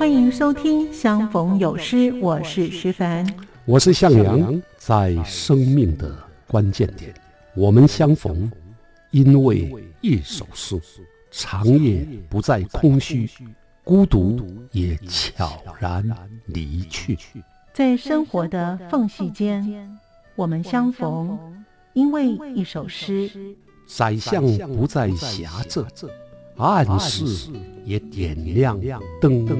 欢迎收听《相逢有诗》，我是徐凡，我是向阳。在生命的关键点，我们相逢，因为一首诗。长夜不再空虚，孤独也悄然离去。在生活的缝隙间，我们相逢，因为一首诗。宰相不再狭窄。暗室也点亮灯火。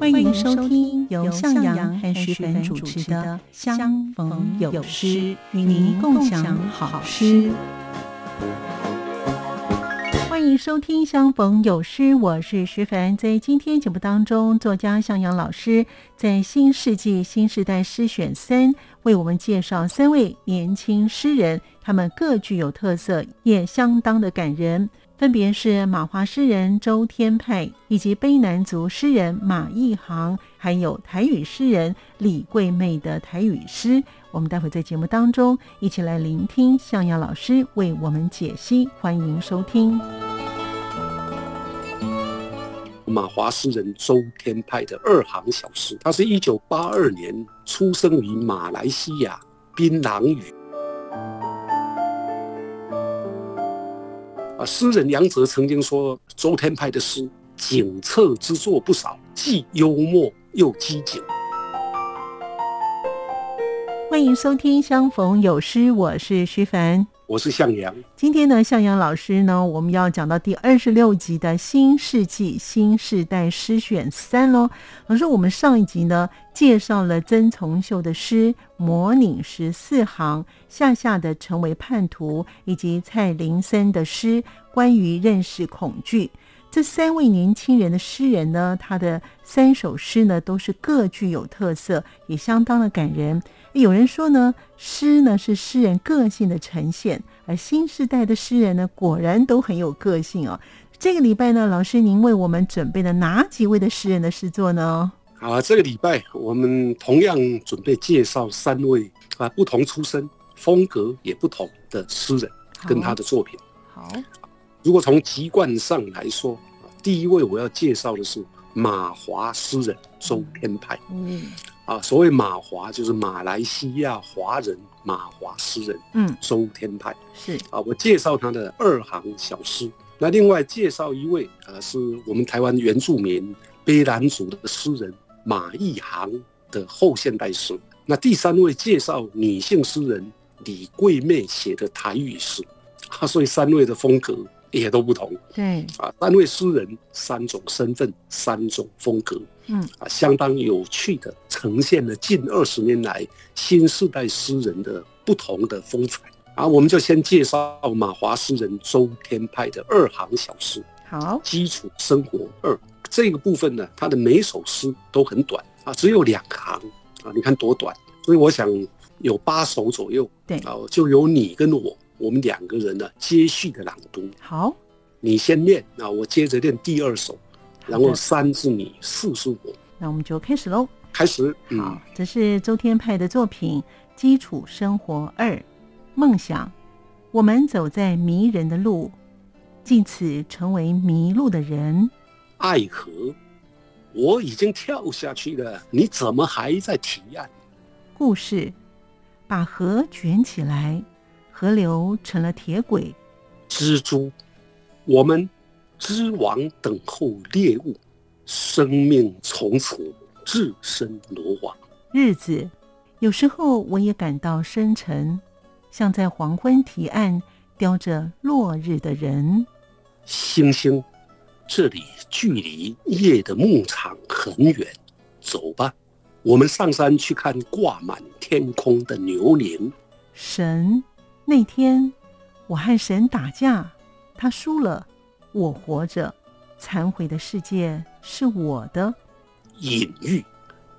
欢迎收听由向阳和徐凡主持的《相逢有诗》，与您共享好诗。欢迎收听《相逢有诗》，我是徐凡。在今天节目当中，作家向阳老师在《新世纪新时代诗选三》为我们介绍三位年轻诗人。他们各具有特色，也相当的感人，分别是马华诗人周天派，以及卑南族诗人马一航，还有台语诗人李桂妹的台语诗。我们待会在节目当中一起来聆听向阳老师为我们解析，欢迎收听。马华诗人周天派的二行小诗，他是一九八二年出生于马来西亚槟榔屿。啊，诗人杨哲曾经说，周天派的诗警策之作不少，既幽默又机警。欢迎收听《相逢有诗》，我是徐凡，我是向阳。今天呢，向阳老师呢，我们要讲到第二十六集的新世纪新时代诗选三喽。老师，我们上一集呢，介绍了曾从秀的诗《模拟十四行》，下下的成为叛徒，以及蔡林森的诗《关于认识恐惧》。这三位年轻人的诗人呢，他的三首诗呢，都是各具有特色，也相当的感人。有人说呢，诗呢是诗人个性的呈现，而新时代的诗人呢，果然都很有个性哦。这个礼拜呢，老师您为我们准备了哪几位的诗人的诗作呢？啊，这个礼拜我们同样准备介绍三位啊，不同出身、风格也不同的诗人跟他的作品。好，如果从籍贯上来说，第一位我要介绍的是马华诗人周天派。嗯。啊，所谓马华就是马来西亚华人马华诗人，嗯，周天派是啊，我介绍他的二行小诗。那另外介绍一位啊，是我们台湾原住民卑南族的诗人马一航的后现代诗。那第三位介绍女性诗人李桂妹写的台语诗。啊，所以三位的风格。也都不同，对啊，三位诗人，三种身份，三种风格，嗯啊，相当有趣的呈现了近二十年来新时代诗人的不同的风采。啊，我们就先介绍马华诗人周天派的二行小诗。好，基础生活二这个部分呢，他的每首诗都很短啊，只有两行啊，你看多短。所以我想有八首左右，对啊，就有你跟我。我们两个人呢，接续的朗读。好，你先念，那我接着念第二首，然后三是你，四是我。那我们就开始喽。开始。好，这是周天派的作品《基础生活二》，梦想。我们走在迷人的路，进此成为迷路的人。爱河，我已经跳下去了，你怎么还在提案？故事，把河卷起来。河流成了铁轨，蜘蛛，我们织网等候猎物，生命从此置身罗网。日子，有时候我也感到深沉，像在黄昏堤岸叼着落日的人。星星，这里距离夜的牧场很远，走吧，我们上山去看挂满天空的牛铃。神。那天，我和神打架，他输了，我活着，残毁的世界是我的。隐喻，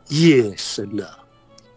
夜深了，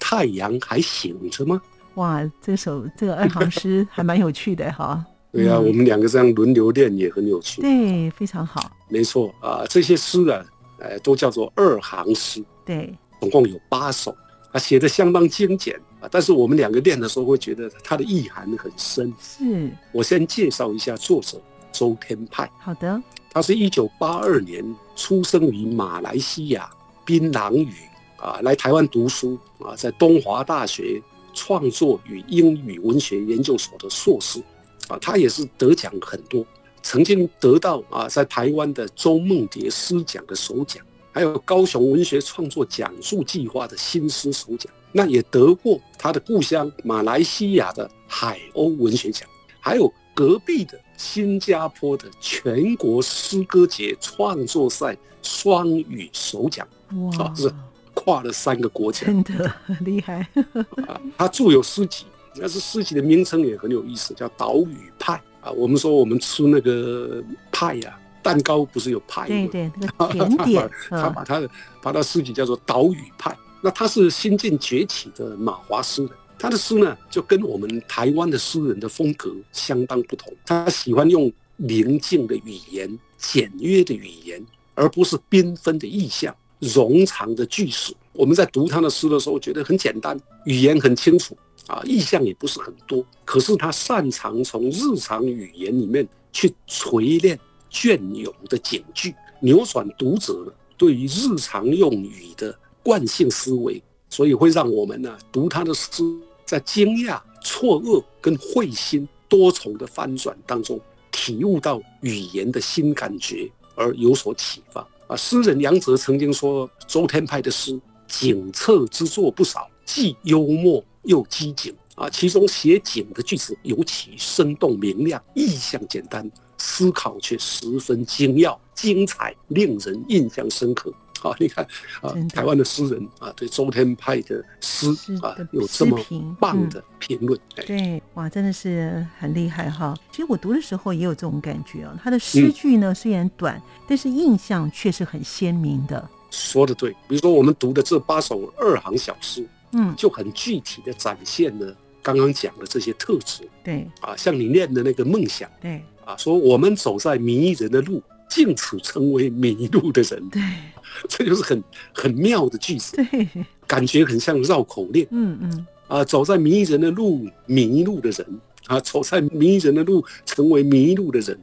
太阳还醒着吗？哇，这首这个二行诗还蛮有趣的哈。对啊，我们两个这样轮流练也很有趣。对，非常好。没错啊，这些诗啊，呃，都叫做二行诗。对，总共有八首。啊，写的相当精简啊，但是我们两个练的时候会觉得它的意涵很深。是我先介绍一下作者周天派。好的，他是一九八二年出生于马来西亚槟榔屿啊，来台湾读书啊，在东华大学创作与英语文学研究所的硕士啊，他也是得奖很多，曾经得到啊在台湾的周梦蝶诗奖的首奖，还有高雄文学创作讲述计划的新诗首奖，那也得过他的故乡马来西亚的海鸥文学奖，还有隔壁的。新加坡的全国诗歌节创作赛双语首奖，哇，是跨了三个国家，真的很厉害。啊，他著有诗集，但是诗集的名称也很有意思，叫《岛屿派》啊。我们说我们吃那个派呀，蛋糕不是有派吗？对对，那个 甜点。他把他的把他诗集叫做《岛屿派》，那他是新晋崛起的马华诗人。他的诗呢，就跟我们台湾的诗人的风格相当不同。他喜欢用宁静的语言、简约的语言，而不是缤纷的意象、冗长的句式。我们在读他的诗的时候，觉得很简单，语言很清楚啊，意象也不是很多。可是他擅长从日常语言里面去锤炼隽永的警句，扭转读者对于日常用语的惯性思维，所以会让我们呢读他的诗。在惊讶、错愕跟会心多重的翻转当中，体悟到语言的新感觉，而有所启发啊！诗人杨泽曾经说，周天派的诗景策之作不少，既幽默又机警啊。其中写景的句子尤其生动明亮，意象简单，思考却十分精要、精彩，令人印象深刻。啊，你看啊，台湾的诗人啊，对周天派的诗啊，有这么棒的评论。对，哇，真的是很厉害哈。其实我读的时候也有这种感觉啊。他的诗句呢虽然短，但是印象却是很鲜明的。说的对，比如说我们读的这八首二行小诗，嗯，就很具体的展现了刚刚讲的这些特质。对，啊，像你念的那个梦想，对，啊，说我们走在迷人的路。竟此成为迷路的人，对，这就是很很妙的句子，对，感觉很像绕口令，嗯嗯，啊，走在迷人的路，迷路的人，啊，走在迷人的路，成为迷路的人，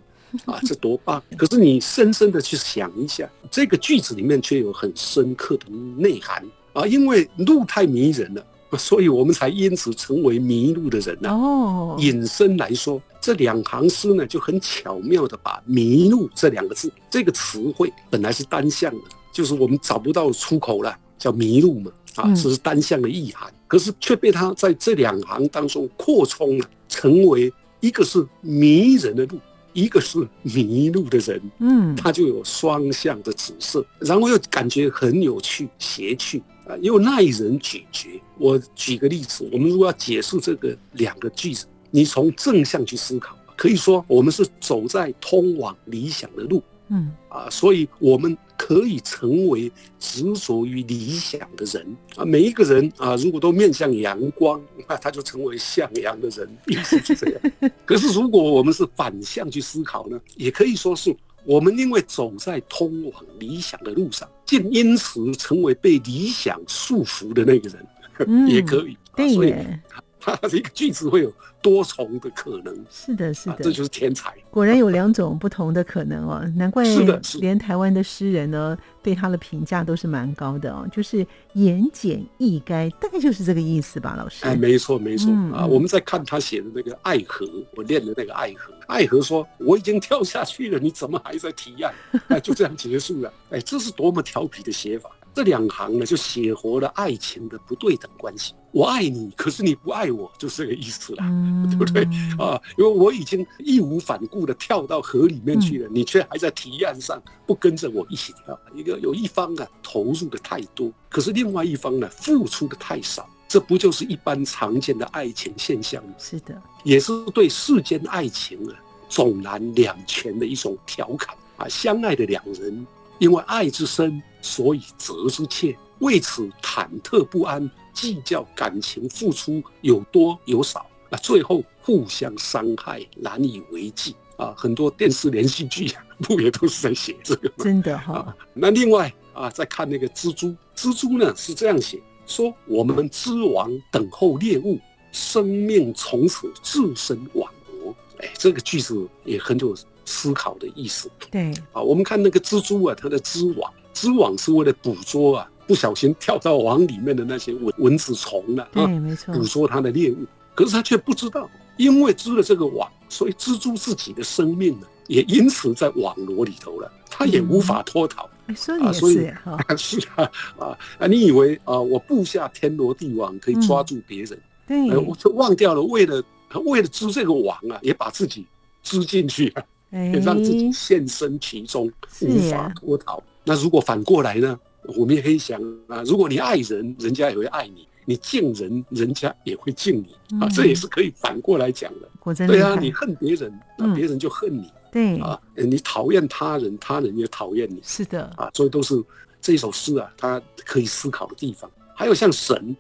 啊，这多棒！可是你深深的去想一下，这个句子里面却有很深刻的内涵。啊，因为路太迷人了。所以我们才因此成为迷路的人呢。哦，引申来说，这两行诗呢就很巧妙的把“迷路”这两个字，这个词汇本来是单向的，就是我们找不到出口了，叫迷路嘛，啊，这是单向的意涵。可是却被他在这两行当中扩充了，成为一个是迷人的路，一个是迷路的人。嗯，它就有双向的紫色，然后又感觉很有趣、谐趣。啊，又耐人咀嚼。我举个例子，我们如果要解释这个两个句子，你从正向去思考，可以说我们是走在通往理想的路，嗯，啊，所以我们可以成为执着于理想的人啊。每一个人啊，如果都面向阳光，那他就成为向阳的人，也是这样。可是如果我们是反向去思考呢，也可以说是。我们因为走在通往理想的路上，竟因此成为被理想束缚的那个人，也可以。对，他这个句子会有多重的可能。是的，是的，这就是天才。果然有两种不同的可能哦，难怪是的，连台湾的诗人呢对他的评价都是蛮高的哦，就是言简意赅，大概就是这个意思吧，老师。哎，没错没错啊，我们在看他写的那个《爱河》，我练的那个《爱河》，爱河说我已经跳下去了，你怎么还在提案？哎，就这样结束了。哎，这是多么调皮的写法。这两行呢，就写活了爱情的不对等关系。我爱你，可是你不爱我，就这个意思了，对不对啊？因为我已经义无反顾的跳到河里面去了，你却还在堤岸上不跟着我一起跳。一个有一方啊投入的太多，可是另外一方呢付出的太少，这不就是一般常见的爱情现象吗？是的，也是对世间爱情啊总然两全的一种调侃啊。相爱的两人，因为爱之深。所以责之切，为此忐忑不安，计较感情付出有多有少，那最后互相伤害，难以为继啊！很多电视连续剧不也都是在写这个吗？真的哈。那另外啊，再看那个蜘蛛，蜘蛛呢是这样写：说我们织网等候猎物，生命从此置身网国。哎，这个句子也很有。思考的意思。对，啊，我们看那个蜘蛛啊，它的织网，织网是为了捕捉啊不小心跳到网里面的那些蚊蚊子虫了啊，没错，捕捉它的猎物。可是它却不知道，因为织了这个网，所以蜘蛛自己的生命呢，也因此在网罗里头了，它也无法脱逃。所以是哈，是啊啊啊！你以为啊，我布下天罗地网可以抓住别人？对呃，我就忘掉了，为了为了织这个网啊，也把自己织进去啊，哎也让自己现身其中，是无法呀脱逃。那如果反过来呢？我们也可以想啊，如果你爱人，人家也会爱你；你敬人，人家也会敬你啊嗯，这也是可以反过来讲的。果真，对啊，你恨别人，那嗯别人就恨你对，啊；你讨厌他人，他人也讨厌你。是的，啊，所以都是这首诗啊，它可以思考的地方。还有像神，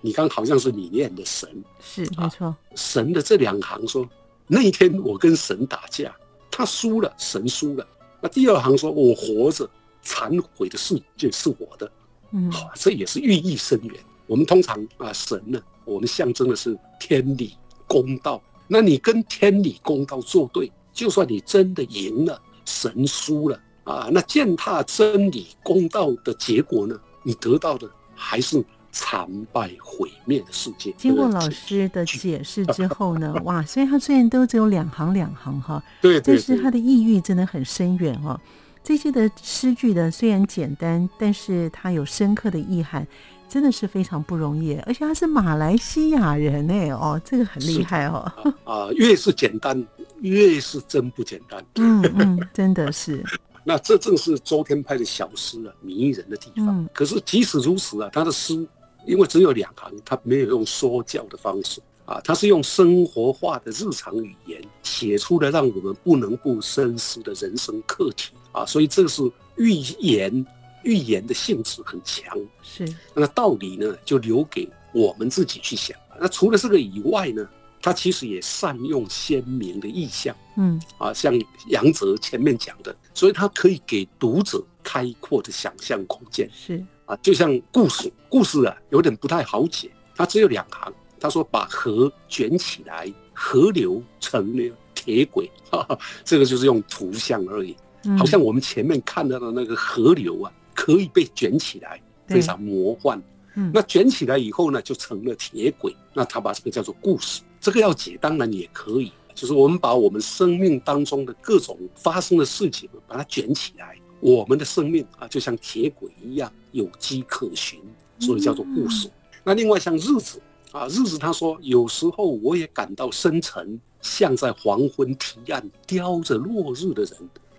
你刚好像是你念的神，是没错，神的这两行说，那一天我跟神打架，他输了，神输了。那第二行说，我活着，残悔的世界是我的，嗯，好、这也是寓意深远。我们通常啊，神呢，我们象征的是天理公道。那你跟天理公道作对，就算你真的赢了，神输了啊，那践踏真理公道的结果呢，你得到的还是惨败毁灭的世界。经过老师的解释之后呢，哇，所以他虽然都只有两行两行哈，对对对但是他的意蕴真的很深远哦。这些的诗句呢虽然简单，但是它有深刻的意涵，真的是非常不容易。而且他是马来西亚人哎哦，这个很厉害哦。啊，越是简单，越是真不简单。嗯嗯，真的是，那这正是周天派的小诗啊迷人的地方。嗯可是即使如此啊，他的诗因为只有两行，他没有用说教的方式啊，他是用生活化的日常语言写出了让我们不能不深思的人生课题啊，所以这个是预言，预言的性质很强。是，那道理呢，就留给我们自己去想。那除了这个以外呢，他其实也善用鲜明的意象。嗯啊，像杨哲前面讲的，所以他可以给读者开阔的想象空间是，啊，就像故事，故事啊有点不太好解，它只有两行，他说把河卷起来，河流成了铁轨，哈哈，这个就是用图像而已，嗯好像我们前面看到的那个河流啊，可以被卷起来，非常魔幻。嗯那卷起来以后呢，就成了铁轨。那他把这个叫做故事，这个要解当然也可以，就是我们把我们生命当中的各种发生的事情，把它卷起来，我们的生命啊，就像铁轨一样有迹可循，所以叫做故事。那另外像日子啊，日子他说有时候我也感到深沉，像在黄昏堤岸叼着落日的人。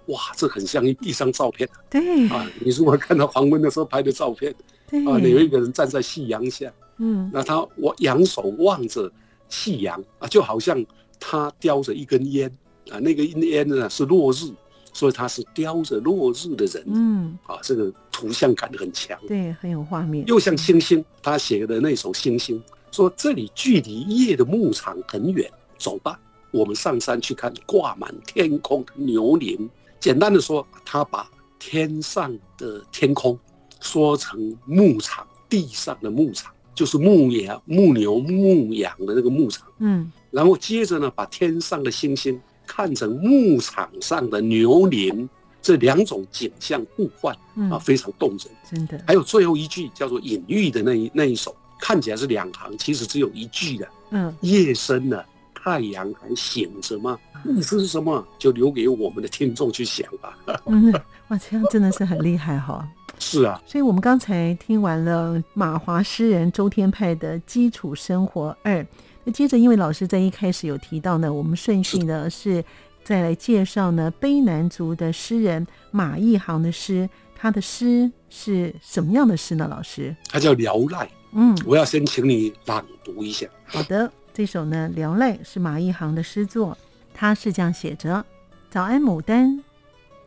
哇，这很像一一张照片。对。啊！你如果看到黄昏的时候拍的照片，对。啊，有一个人站在夕阳下，嗯。那他我仰首望着夕阳啊，就好像他叼着一根烟啊，那个烟呢是落日，所以他是叼着落日的人。嗯，啊，这个图像感很强，对，很有画面，又像星星，他写的那首《星星》，说这里距离夜的牧场很远，走吧，我们上山去看挂满天空的牛铃。简单的说，他把天上的天空说成牧场，地上的牧场就是牧羊、牧牛、牧羊的那个牧场。嗯然后接着呢，把天上的星星看成牧场上的牛铃，这两种景象互换啊，嗯，非常动人。真的，还有最后一句叫做隐喻的那一那一首，看起来是两行，其实只有一句的。嗯夜深了，太阳还醒着吗？意思是什么？就留给我们的听众去想吧。嗯，哇，这样真的是很厉害哈。是啊，所以我们刚才听完了马华诗人周天派的基础生活二，那接着因为老师在一开始有提到呢，我们顺序呢是再来介绍呢卑南族的诗人马一航的诗，他的诗是什么样的诗呢？老师，他叫聊赖。嗯，我要先请你朗读一下。好的，这首呢《流泪》是马一航的诗作，他是这样写着：早安，牡丹，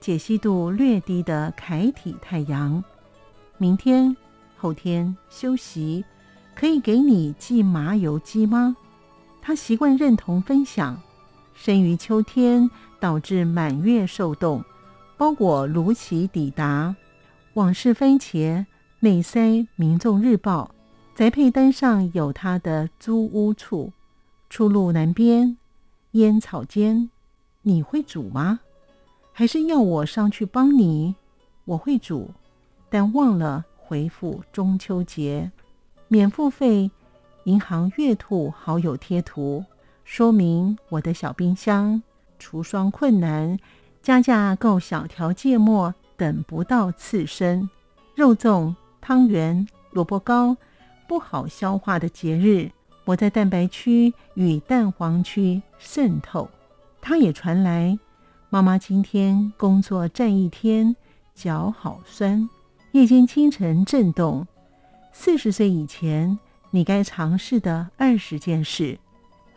解析度略低的楷体太阳，明天、后天休息，可以给你寄麻油鸡吗？他习惯认同分享，生于秋天，导致满月受冻，包裹如期抵达，往事番茄内塞民众日报。宅配单上有他的租屋处，出路南边，烟草间。你会煮吗？还是要我上去帮你？我会煮，但忘了回复中秋节免付费。银行月兔好友贴图说明我的小冰箱除霜困难，加价购小条芥末等不到刺身，肉粽、汤圆、萝卜糕不好消化的节日，我在蛋白区与蛋黄区渗透。它也传来，妈妈今天工作站一天，脚好酸。夜间清晨震动，四十岁以前。你该尝试的二十件事，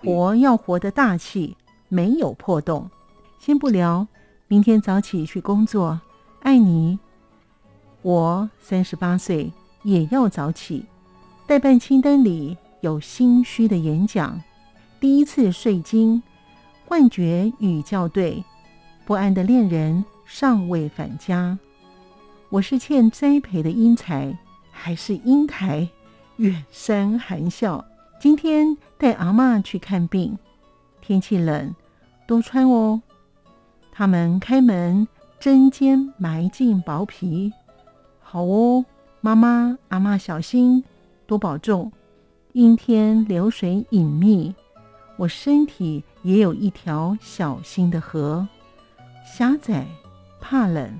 活要活得大气，没有破洞。先不聊，明天早起去工作，爱你。我三十八岁也要早起。代办清单里有心虚的演讲，第一次睡经，幻觉与校对，不安的恋人尚未返家。我是欠栽培的英才，还是英台？远山含笑，今天带阿妈去看病。天气冷，多穿哦。他们开门，针尖埋进薄皮。好哦，妈妈、阿妈小心，多保重。阴天流水隐秘，我身体也有一条小心的河。狭窄，怕冷，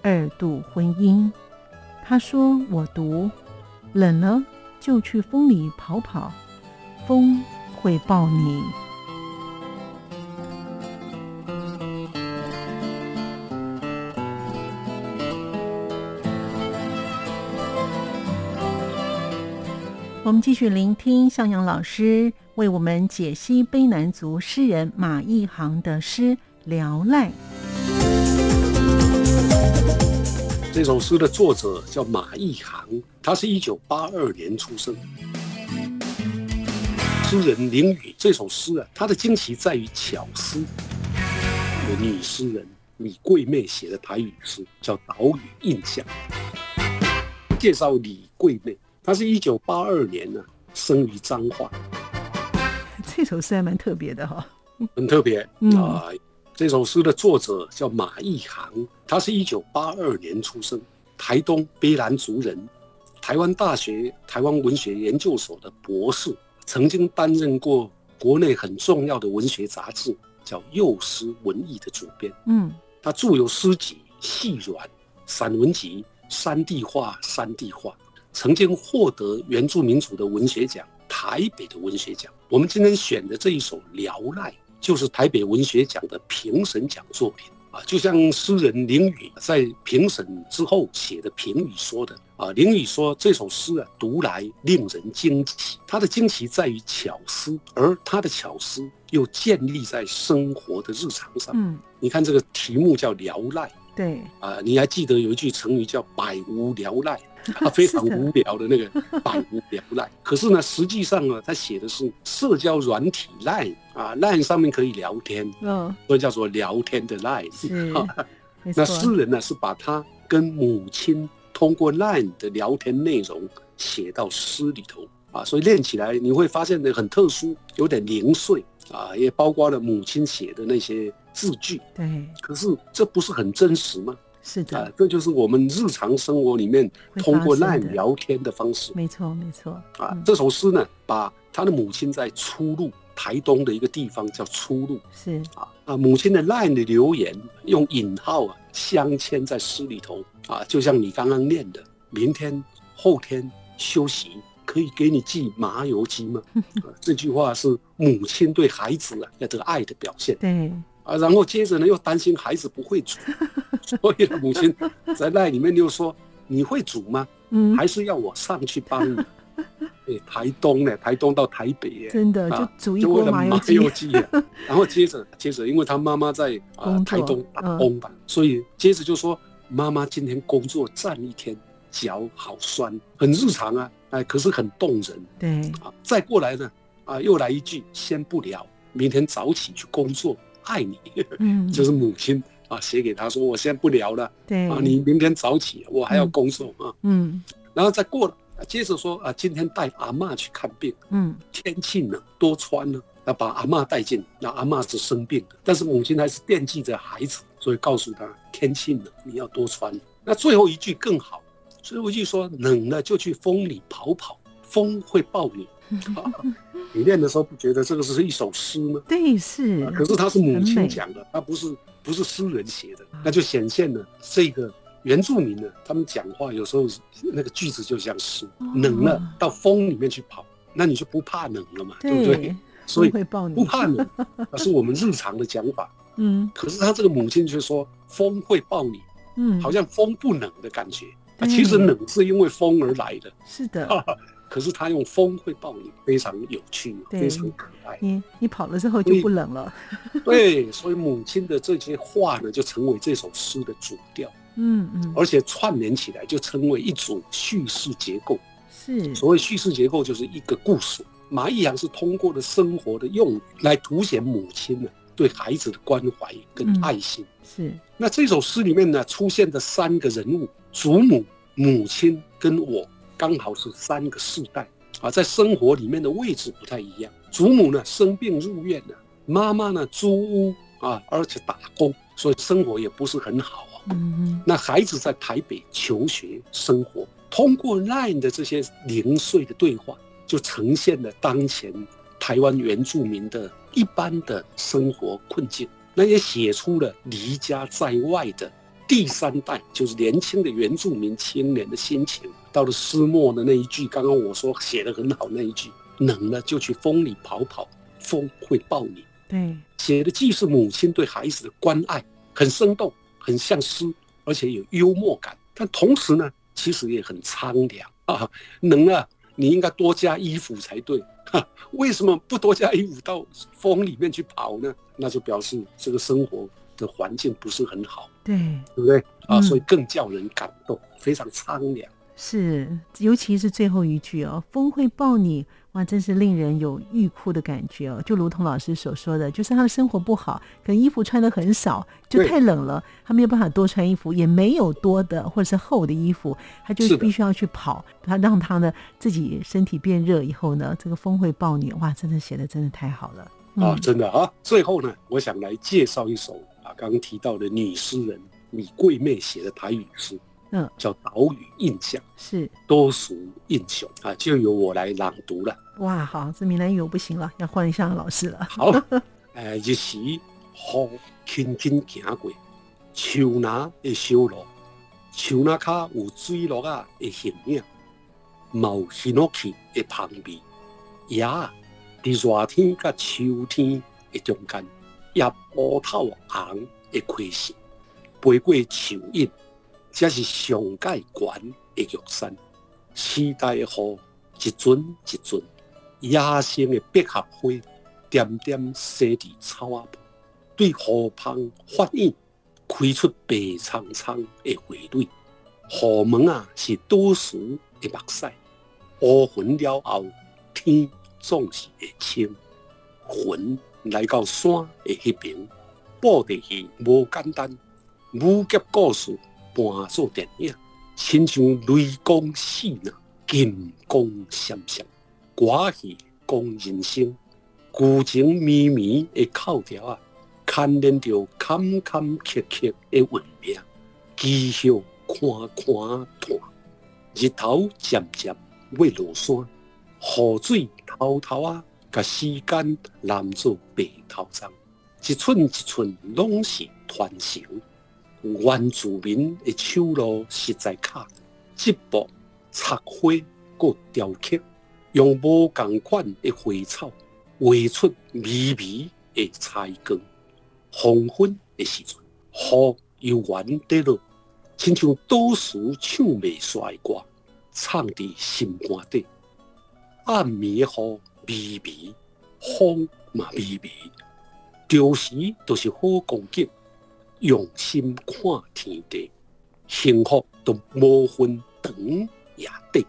二度婚姻。他说我毒，冷了。就去风里跑跑，风会抱你。我们继续聆听向阳老师为我们解析卑南族诗人马一航的诗《聊赖》。这首诗的作者叫马一航，他是一九八二年出生。诗人林语这首诗啊，它的惊奇在于巧思。女诗人李桂妹写的台语诗叫《岛屿印象》，介绍李桂妹，她是一九八二年呢生于彰化。这首诗还蛮特别的哈，很特别啊。这首诗的作者叫马一航，他是一九八二年出生，台东卑南族人，台湾大学台湾文学研究所的博士，曾经担任过国内很重要的文学杂志叫《幼师文艺》的主编。嗯，他著有诗集《细软》、散文集《山地画》、山地话，曾经获得原住民族的文学奖、台北的文学奖。我们今天选的这一首《聊赖》。就是台北文学奖的评审奖作品啊，就像诗人林语在评审之后写的评语说的啊，林语说这首诗啊读来令人惊奇，它的惊奇在于巧思，而它的巧思又建立在生活的日常上。嗯，你看这个题目叫聊赖，对。啊，你还记得有一句成语叫百无聊赖？啊非常无聊的那个百无聊赖，可是呢，实际上呢，他写的是社交软体 Line 啊，Line 上面可以聊天，嗯，所以叫做聊天的 Line。是，那诗人呢是把他跟母亲通过 Line 的聊天内容写到诗里头。啊，所以练起来你会发现呢很特殊，有点零碎啊，也包括了母亲写的那些字句。对，可是这不是很真实吗？是的，这就是我们日常生活里面通过赖聊天的方式。没错，没错。啊，这首诗呢，把他的母亲在出入台东的一个地方叫出入，是啊啊，母亲的赖的留言用引号啊镶嵌在诗里头啊，就像你刚刚念的，明天后天休息可以给你寄麻油鸡吗？这句话是母亲对孩子啊这个爱的表现。对。啊，然后接着呢，又担心孩子不会煮，所以母亲在那里面又说：“你会煮吗？嗯，还是要我上去帮你？” 哎，台东呢，台东到台北耶，真的就煮一锅麻油鸡。然后接着，接着，因为他妈妈在啊台东打工吧，所以接着就说：“妈妈今天工作站一天，脚好酸，很日常啊。”哎，可是很动人。对啊，再过来呢，啊，又来一句：“先不聊，明天早起去工作。”爱你，嗯，就是母亲啊，写给他说，我现在不聊了，对。啊，你明天早起，我还要工作啊，嗯，然后再过了，接着说啊，今天带阿妈去看病，嗯，天气冷，多穿呢，那把阿嬷带进，那阿嬷是生病的，但是母亲还是惦记着孩子，所以告诉他天气冷，你要多穿。那最后一句更好，最后一句说冷了就去风里跑跑，风会抱你。你念的时候不觉得这个是一首诗吗？对，是。可是他是母亲讲的，他不是不是诗人写的，那就显现了这个原住民呢，他们讲话有时候那个句子就像诗，冷了到风里面去跑，那你就不怕冷了嘛，对不对？所以不怕冷，那是我们日常的讲法。嗯。可是他这个母亲却说风会抱你，嗯，好像风不冷的感觉。其实冷是因为风而来的。是的。可是他用风会抱你，非常有趣，非常可爱。你你跑了之后就不冷了。对，所以母亲的这些话呢，就成为这首诗的主调。嗯嗯。而且串联起来，就成为一组叙事结构。是。所谓叙事结构，就是一个故事。马一阳是通过了生活的用语来凸显母亲呢对孩子的关怀跟爱心。是。那这首诗里面呢，出现的三个人物：祖母、母亲跟我。刚好是三个世代啊，在生活里面的位置不太一样。祖母呢生病入院了，妈妈呢租屋啊，而且打工，所以生活也不是很好啊。嗯那孩子在台北求学生活，通过 LINE 的这些零碎的对话，就呈现了当前台湾原住民的一般的生活困境，那也写出了离家在外的第三代，就是年轻的原住民青年的心情。到了诗末的那一句，刚刚我说写的很好那一句，冷了就去风里跑跑，风会抱你。对，写的既是母亲对孩子的关爱，很生动，很像诗，而且有幽默感。但同时呢，其实也很苍凉啊。冷了，你应该多加衣服才对。哈，为什么不多加衣服到风里面去跑呢？那就表示这个生活的环境不是很好。对，对不对啊？所以更叫人感动，非常苍凉。是，尤其是最后一句哦，“风会抱你”，哇，真是令人有欲哭的感觉哦。就如同老师所说的，就是他的生活不好，可能衣服穿的很少，就太冷了，他没有办法多穿衣服，也没有多的或者是厚的衣服，他就必须要去跑，他让他呢自己身体变热以后呢，这个风会抱你，哇，真的写的真的太好了啊，真的啊。最后呢，我想来介绍一首啊，刚刚提到的女诗人李桂妹写的台语诗。嗯，叫岛屿印象是多属印雄啊，就由我来朗读了。哇，好，这闽南语我不行了，要换一下老师了。好，呃，日时风轻轻行过，树那会修路，树那卡有水落啊的形影，冒新落去的旁边，也伫热天甲秋天的中间，也波涛红的开始，飞过树荫。这是上界悬的玉山，时代的雨一阵一阵，野生的百合花点点生伫草啊对河旁发映，开出白苍苍的花蕊。雨门啊是多数的目屎，乌云了后，天总是会清。云来到山的迄边，报的是无简单，武侠故事。搬做电影，亲像雷公死呢，金光闪闪；歌戏讲人生，古情绵绵的口条啊，牵连着坎坎坷坷的运命。继续看看看，日头渐渐要落山，雨水滔滔啊，甲时间染作白头鬃，一寸一寸拢是传承。原住民的手路实在卡，织布、插花、搁雕刻，用无共款的花草画出微微的彩光。黄昏的时阵，雨悠然地落，亲像倒数唱未煞的歌，唱伫心肝底。暗暝的雨微微，风嘛微微，有时都是好光景。用心看天地，幸福都无分长也短。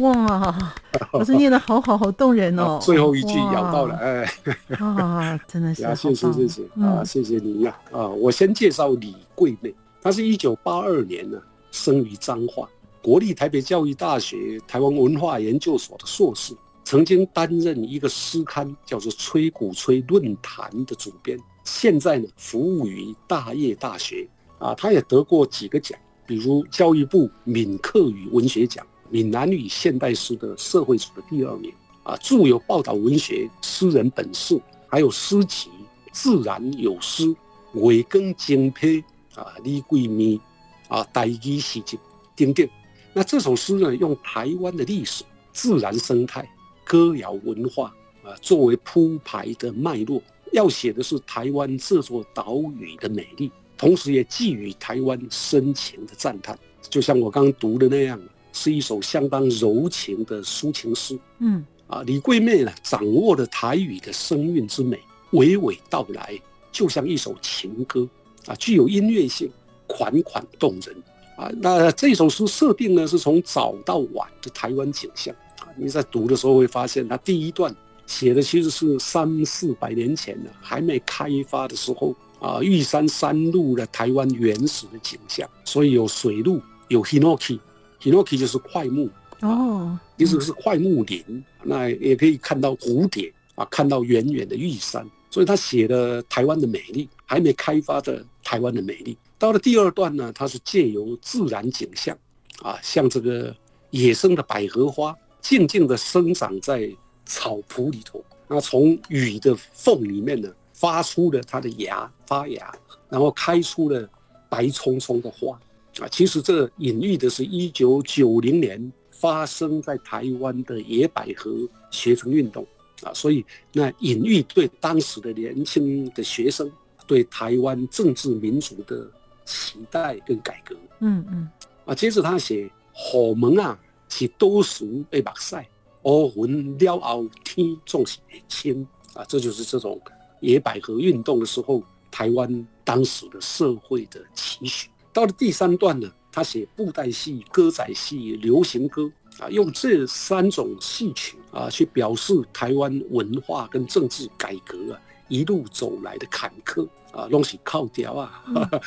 哇，老师念的好好，好动人哦！最后一句咬到了，哎，啊，真的是，谢谢谢谢啊，谢谢你呀啊！我先介绍李桂妹，她是一九八二年呢生于彰化，国立台北教育大学台湾文化研究所的硕士，曾经担任一个诗刊叫做《吹鼓吹论坛》的主编，现在呢服务于大业大学啊，他也得过几个奖，比如教育部闽客语文学奖、闽南语现代诗的社会组的第二名啊，著有报道文学、诗人本事，还有诗集《自然有诗》《维根精胚》啊，《李桂咪》啊，《台语诗集》等等。那这首诗呢，用台湾的历史、自然生态、歌谣文化啊作为铺排的脉络，要写的是台湾这座岛屿的美丽，同时也寄予台湾深情的赞叹。就像我刚刚读的那样，是一首相当柔情的抒情诗。嗯，啊，李桂妹呢，掌握了台语的声韵之美，娓娓道来，就像一首情歌啊，具有音乐性，款款动人。啊，那这首诗设定呢，是从早到晚的台湾景象啊。你在读的时候会发现，它第一段写的其实是三四百年前的，还没开发的时候啊，玉山山路的台湾原始的景象。所以有水路，有 hinoki，hinoki 就是快木哦，意思是快木林。那也可以看到蝴蝶啊，看到远远的玉山。所以他写的台湾的美丽，还没开发的台湾的美丽。到了第二段呢，它是借由自然景象，啊，像这个野生的百合花静静地生长在草圃里头，那从雨的缝里面呢发出了它的芽发芽，然后开出了白葱葱的花，啊，其实这隐喻的是一九九零年发生在台湾的野百合学生运动，啊，所以那隐喻对当时的年轻的学生对台湾政治民主的。期待跟改革，嗯嗯，啊，接着他写火门啊，是多数被目屎，乌云了傲天总是会青啊，这就是这种野百合运动的时候，台湾当时的社会的期许。到了第三段呢，他写布袋戏、歌仔戏、流行歌啊，用这三种戏曲啊，去表示台湾文化跟政治改革啊一路走来的坎坷。啊，东西靠雕啊，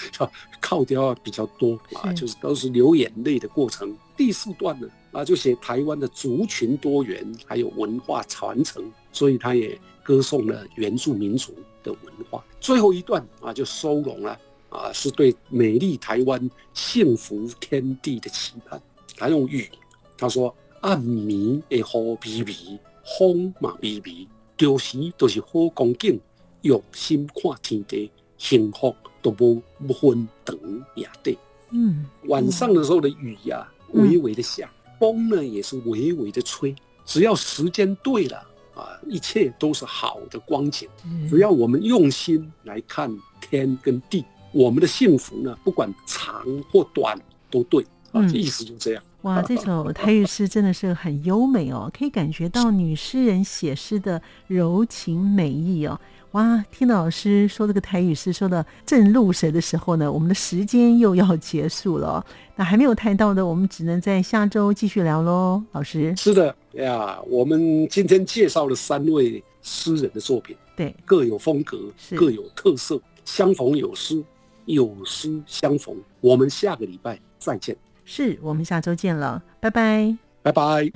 靠雕啊比较多啊，就是都是流眼泪的过程。第四段呢，啊，就写台湾的族群多元，还有文化传承，所以他也歌颂了原住民族的文化。最后一段啊，就收拢了啊，是对美丽台湾、幸福天地的期盼。他用雨，他说暗暝的雨微微，风嘛微微，有时都是好光景。用心看天地，幸福都不分长也对。嗯，晚上的时候的雨呀，微微的下，风呢也是微微的吹。只要时间对了啊，一切都是好的光景。只要我们用心来看天跟地，我们的幸福呢，不管长或短都对。啊，意思就这样。哇，这首 台语诗真的是很优美哦，可以感觉到女诗人写诗的柔情美意哦。哇，听到老师说这个台语诗说的正入神的时候呢，我们的时间又要结束了。那还没有谈到的，我们只能在下周继续聊喽。老师，是的呀，我们今天介绍了三位诗人的作品，对，各有风格，各有特色，相逢有诗，有诗相逢。我们下个礼拜再见。是我们下周见了，拜拜，拜拜。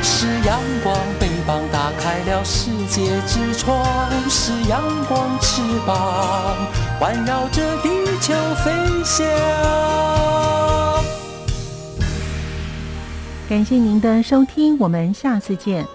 是阳光，翅帮打开了世界之窗；是阳光，翅膀环绕着地球飞翔。感谢您的收听，我们下次见。